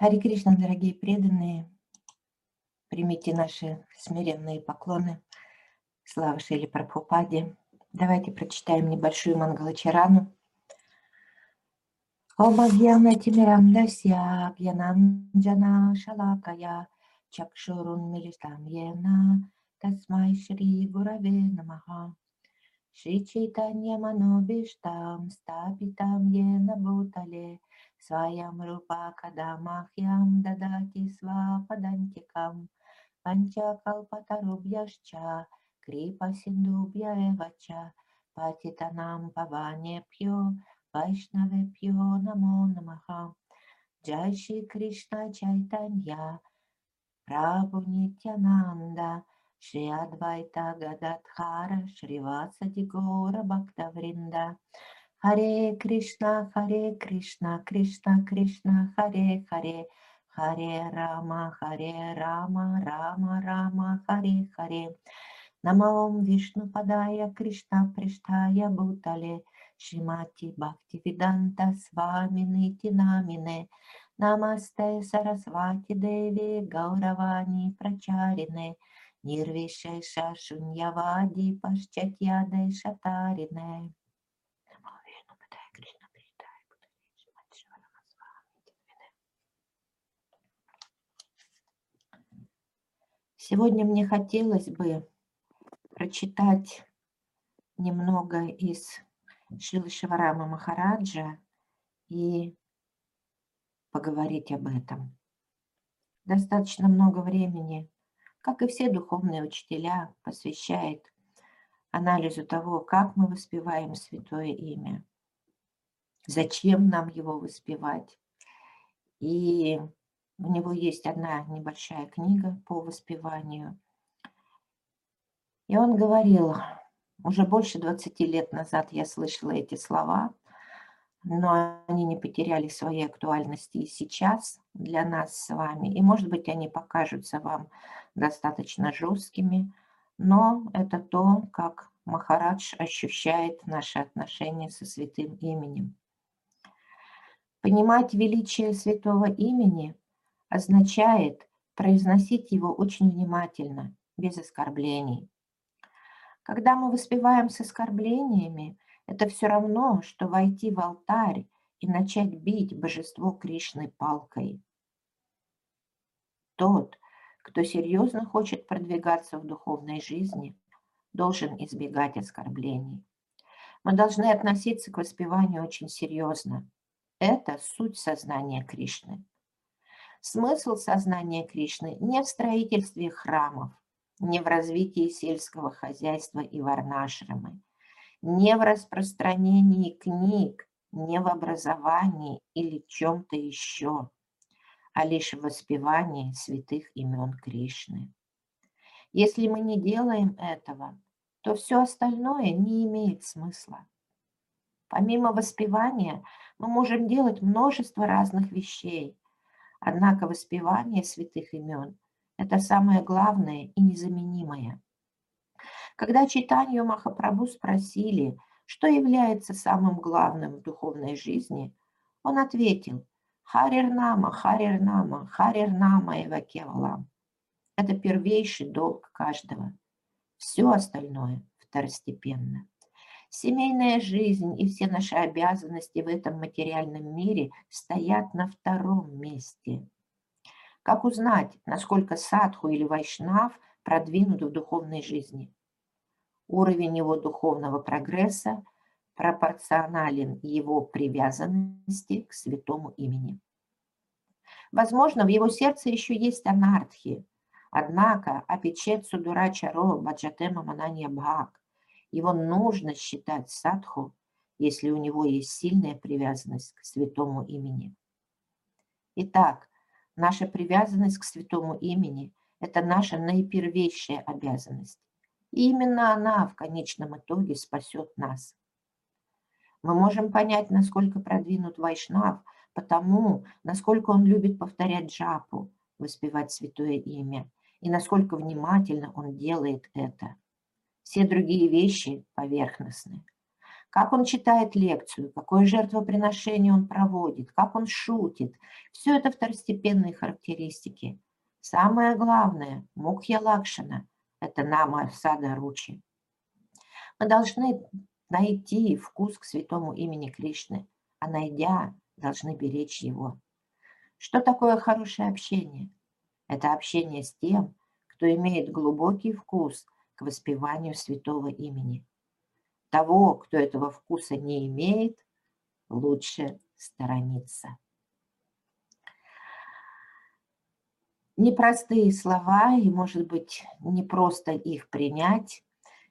Хари Кришна, дорогие преданные, примите наши смиренные поклоны. Слава Шили Прабхупаде. Давайте прочитаем небольшую Мангалачарану. Ома Гьяна Тимирам Дасья Гьянам Джана Шалакая Чакшурун Милитам Йена Тасмай Шри Гураве Намаха Шри Чайтанья Манобиштам Стапитам Йена Бутале Сваям Рупа Кадамахьям Дадати Свападантикам Панча Калпатарубьяшча Крипа Синдубья Эвача Патитанам Паване Пьо Вайшнаве Пьо Намо Намаха. Джай Шри Кришна Чайтанья Прабhu Нитянанда Шри Адвайта Гададхара Шри Васади Гора Бхактавринда Харе Кришна, Харе Кришна, Кришна Кришна, Харе Харе, Харе Рама, Харе Рама, Рама Рама, Харе Харе. Намаом Вишну Падая Кришна Приштая Бутале, Шимати Бхакти Виданта Свами Нитинамине, Намасте Сарасвати Деви Гауравани Прачарине, Нирвишеша Шуньявади Пашчатьяде Шатарине. Сегодня мне хотелось бы прочитать немного из Шилы Шиварама Махараджа и поговорить об этом. Достаточно много времени, как и все духовные учителя, посвящает анализу того, как мы воспеваем Святое Имя, зачем нам его воспевать. И у него есть одна небольшая книга по воспеванию. И он говорил, уже больше 20 лет назад я слышала эти слова, но они не потеряли своей актуальности и сейчас для нас с вами. И, может быть, они покажутся вам достаточно жесткими, но это то, как Махарадж ощущает наши отношения со святым именем. Понимать величие святого имени означает произносить его очень внимательно, без оскорблений. Когда мы воспеваем с оскорблениями, это все равно, что войти в алтарь и начать бить божество Кришны палкой. Тот, кто серьезно хочет продвигаться в духовной жизни, должен избегать оскорблений. Мы должны относиться к воспеванию очень серьезно. Это суть сознания Кришны. Смысл сознания Кришны не в строительстве храмов, не в развитии сельского хозяйства и варнашрамы, не в распространении книг, не в образовании или чем-то еще, а лишь в воспевании святых имен Кришны. Если мы не делаем этого, то все остальное не имеет смысла. Помимо воспевания мы можем делать множество разных вещей, Однако воспевание святых имен – это самое главное и незаменимое. Когда читанию Махапрабху спросили, что является самым главным в духовной жизни, он ответил «Харирнама, Харирнама, Харирнама Эвакевалам». Это первейший долг каждого. Все остальное второстепенно. Семейная жизнь и все наши обязанности в этом материальном мире стоят на втором месте. Как узнать, насколько садху или вайшнав продвинут в духовной жизни? Уровень его духовного прогресса пропорционален его привязанности к святому имени. Возможно, в его сердце еще есть анархи, однако апичет судура чаро баджатема мананья бхак его нужно считать садху, если у него есть сильная привязанность к святому имени. Итак, наша привязанность к святому имени – это наша наипервейшая обязанность. И именно она в конечном итоге спасет нас. Мы можем понять, насколько продвинут Вайшнав, потому, насколько он любит повторять джапу, воспевать святое имя, и насколько внимательно он делает это. Все другие вещи поверхностны. как он читает лекцию, какое жертвоприношение он проводит, как он шутит. Все это второстепенные характеристики. Самое главное, Мукхья Лакшина – это Нама Сада Ручи. Мы должны найти вкус к святому имени Кришны, а найдя, должны беречь его. Что такое хорошее общение? Это общение с тем, кто имеет глубокий вкус к воспеванию святого имени. Того, кто этого вкуса не имеет, лучше сторониться. Непростые слова, и, может быть, не просто их принять,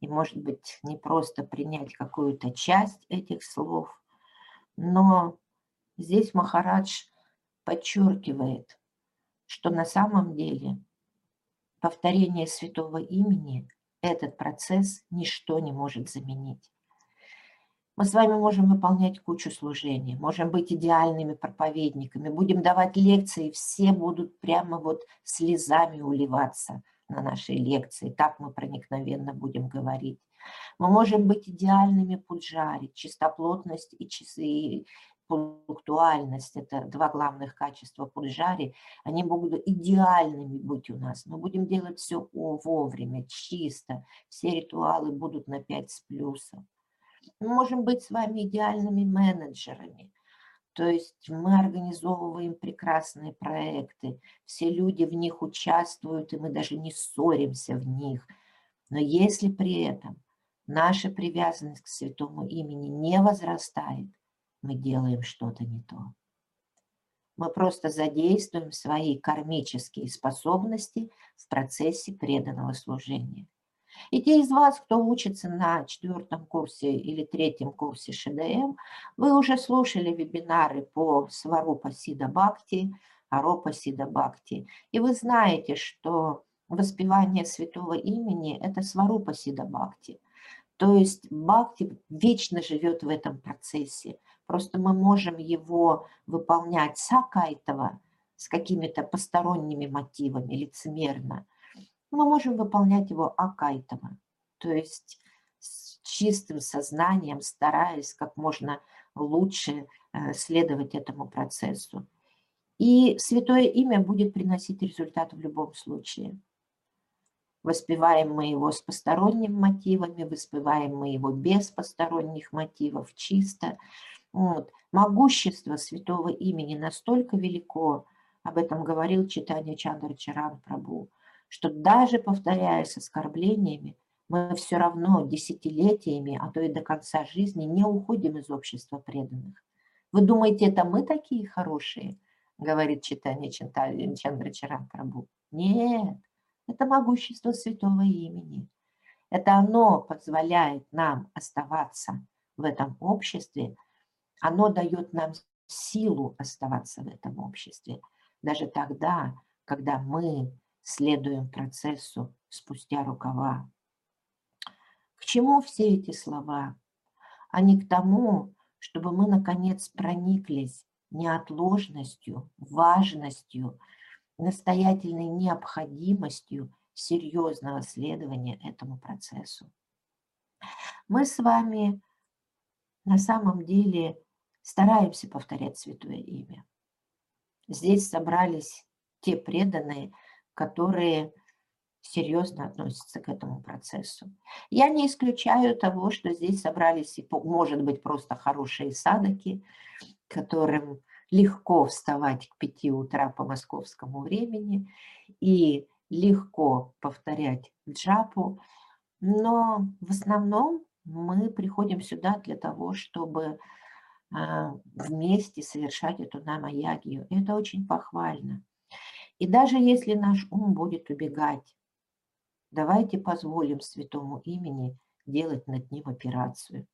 и, может быть, не просто принять какую-то часть этих слов, но здесь Махарадж подчеркивает, что на самом деле повторение святого имени этот процесс ничто не может заменить. Мы с вами можем выполнять кучу служений, можем быть идеальными проповедниками, будем давать лекции, все будут прямо вот слезами уливаться на нашей лекции, так мы проникновенно будем говорить. Мы можем быть идеальными пуджари, чистоплотность и часы, пунктуальность, это два главных качества пуджари, они могут идеальными быть у нас. Мы будем делать все вовремя, чисто, все ритуалы будут на 5 с плюсом. Мы можем быть с вами идеальными менеджерами, то есть мы организовываем прекрасные проекты, все люди в них участвуют, и мы даже не ссоримся в них. Но если при этом наша привязанность к святому имени не возрастает, мы делаем что-то не то. Мы просто задействуем свои кармические способности в процессе преданного служения. И те из вас, кто учится на четвертом курсе или третьем курсе ШДМ, вы уже слушали вебинары по Сварупа Сида Бхакти, Аропа Сида Бхакти. И вы знаете, что воспевание святого имени – это Сварупа Сида Бхакти. То есть Бхакти вечно живет в этом процессе. Просто мы можем его выполнять сакайтово, с какими-то посторонними мотивами, лицемерно. Мы можем выполнять его акайтово, то есть с чистым сознанием, стараясь как можно лучше э, следовать этому процессу. И святое имя будет приносить результат в любом случае. Воспеваем мы его с посторонними мотивами, воспеваем мы его без посторонних мотивов, чисто – вот. Могущество святого имени настолько велико, об этом говорил читание Чандра Чаран Прабу, что даже повторяя с оскорблениями, мы все равно десятилетиями, а то и до конца жизни не уходим из общества преданных. Вы думаете, это мы такие хорошие? Говорит читание Чандра Чаран Прабу. Нет, это могущество святого имени. Это оно позволяет нам оставаться в этом обществе, оно дает нам силу оставаться в этом обществе, даже тогда, когда мы следуем процессу спустя рукава. К чему все эти слова? Они к тому, чтобы мы, наконец, прониклись неотложностью, важностью, настоятельной необходимостью серьезного следования этому процессу. Мы с вами на самом деле стараемся повторять Святое Имя. Здесь собрались те преданные, которые серьезно относятся к этому процессу. Я не исключаю того, что здесь собрались, и, может быть, просто хорошие садоки, которым легко вставать к пяти утра по московскому времени и легко повторять джапу, но в основном мы приходим сюда для того, чтобы вместе совершать эту намаягию. Это очень похвально. И даже если наш ум будет убегать, давайте позволим святому имени делать над ним операцию.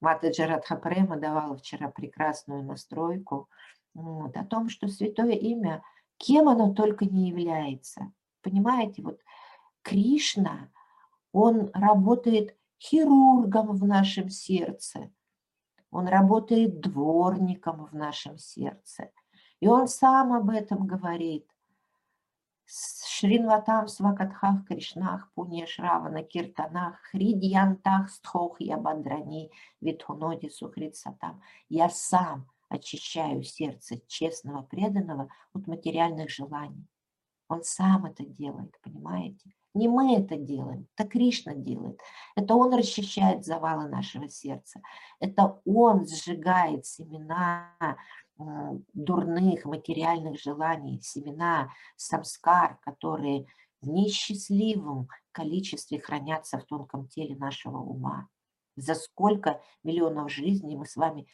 Мата Джарадхапрема давала вчера прекрасную настройку вот, о том, что святое имя, кем оно только не является. Понимаете, вот Кришна, он работает хирургом в нашем сердце – он работает дворником в нашем сердце. И он сам об этом говорит. Шринватам Свакатхах Кришнах Пуня Шравана Киртанах Хридьянтах Стхох Ябадрани Витхуноди Сухрит. Я сам очищаю сердце честного преданного от материальных желаний. Он сам это делает, понимаете? Не мы это делаем, это Кришна делает. Это Он расчищает завалы нашего сердца. Это Он сжигает семена дурных материальных желаний, семена самскар, которые в несчастливом количестве хранятся в тонком теле нашего ума. За сколько миллионов жизней мы с вами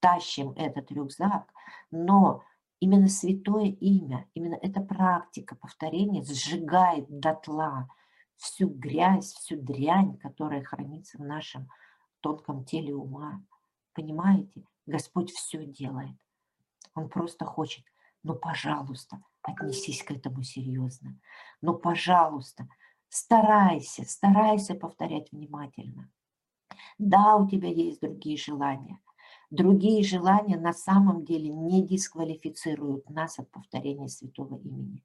тащим этот рюкзак, но именно святое имя, именно эта практика повторения сжигает дотла всю грязь, всю дрянь, которая хранится в нашем тонком теле ума. Понимаете? Господь все делает. Он просто хочет, ну, пожалуйста, отнесись к этому серьезно. Ну, пожалуйста, старайся, старайся повторять внимательно. Да, у тебя есть другие желания. Другие желания на самом деле не дисквалифицируют нас от повторения святого имени.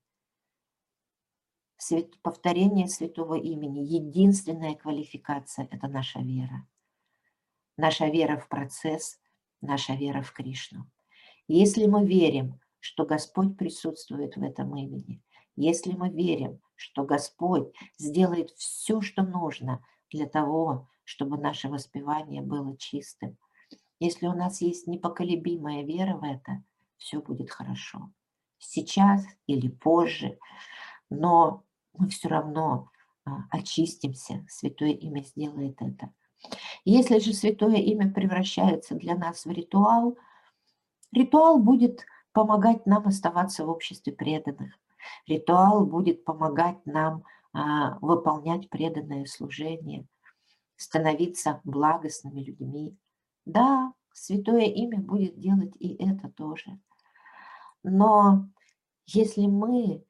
Свят... Повторение святого имени, единственная квалификация – это наша вера. Наша вера в процесс, наша вера в Кришну. Если мы верим, что Господь присутствует в этом имени, если мы верим, что Господь сделает все, что нужно для того, чтобы наше воспевание было чистым, если у нас есть непоколебимая вера в это, все будет хорошо. Сейчас или позже, но мы все равно а, очистимся, Святое Имя сделает это. Если же Святое Имя превращается для нас в ритуал – Ритуал будет помогать нам оставаться в обществе преданных. Ритуал будет помогать нам а, выполнять преданное служение, становиться благостными людьми. Да, святое имя будет делать и это тоже. Но если мы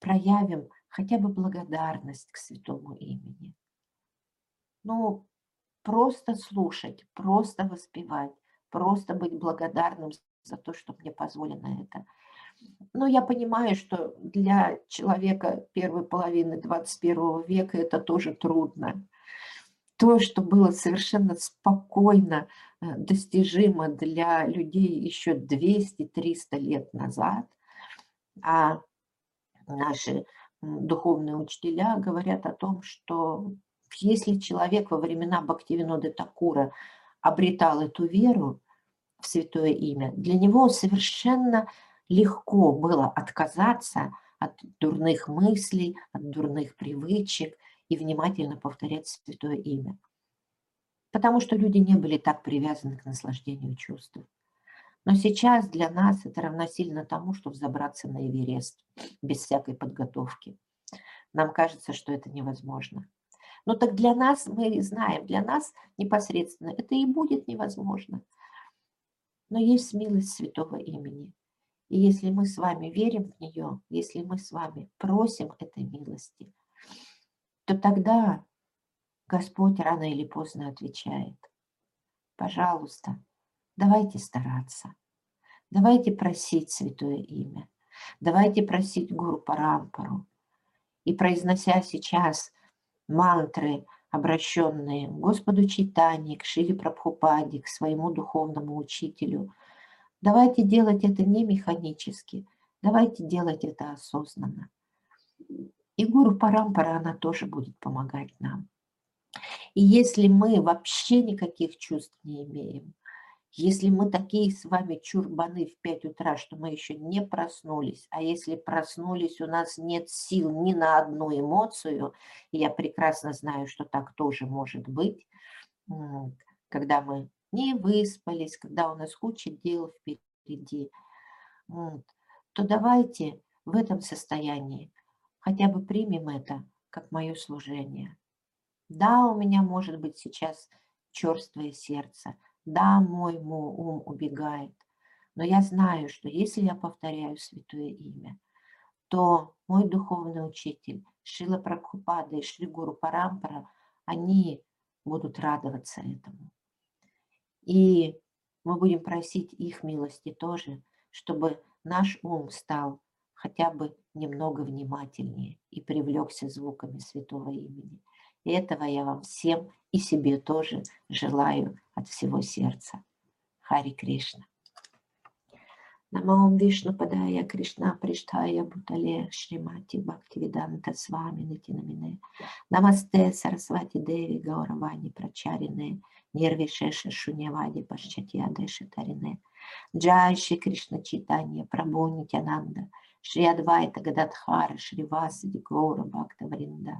проявим хотя бы благодарность к святому имени, ну, просто слушать, просто воспевать, просто быть благодарным за то, что мне позволено это. Но я понимаю, что для человека первой половины 21 века это тоже трудно. То, что было совершенно спокойно э, достижимо для людей еще 200-300 лет назад, а наши духовные учителя говорят о том, что если человек во времена Бхактивиноды Такура обретал эту веру, в святое имя, для него совершенно легко было отказаться от дурных мыслей, от дурных привычек и внимательно повторять святое имя. Потому что люди не были так привязаны к наслаждению чувств. Но сейчас для нас это равносильно тому, что взобраться на Эверест без всякой подготовки. Нам кажется, что это невозможно. Но так для нас, мы знаем, для нас непосредственно это и будет невозможно – но есть милость святого имени. И если мы с вами верим в нее, если мы с вами просим этой милости, то тогда Господь рано или поздно отвечает. Пожалуйста, давайте стараться, давайте просить святое имя, давайте просить Гуру Парампару. И произнося сейчас мантры обращенные к Господу Чайтани, к Шиле Прабхупаде, к своему духовному учителю. Давайте делать это не механически, давайте делать это осознанно. И Гуру Парампара, она тоже будет помогать нам. И если мы вообще никаких чувств не имеем, если мы такие с вами чурбаны в 5 утра, что мы еще не проснулись, а если проснулись, у нас нет сил ни на одну эмоцию, я прекрасно знаю, что так тоже может быть, когда мы не выспались, когда у нас куча дел впереди, то давайте в этом состоянии хотя бы примем это как мое служение. Да, у меня может быть сейчас черствое сердце – да, мой ум убегает, но я знаю, что если я повторяю святое имя, то мой духовный учитель Шила Прабхупада и Шри Гуру Парампара, они будут радоваться этому. И мы будем просить их милости тоже, чтобы наш ум стал хотя бы немного внимательнее и привлекся звуками святого имени. И этого я вам всем и себе тоже желаю от всего сердца. Хари Кришна. Намаом Вишну Падая Кришна Приштая Бутале Шримати Бхактивиданта Свами Нитинамине Намасте Сарасвати Деви Гауравани Прачарине Нирвишеша Шуньявади Пашчатья Деши Тарине Джай Шри Кришна Читания Прабhu Нитянанда Шри Адвайта Гададхара Шри Васади Гаура Бхакта Вринда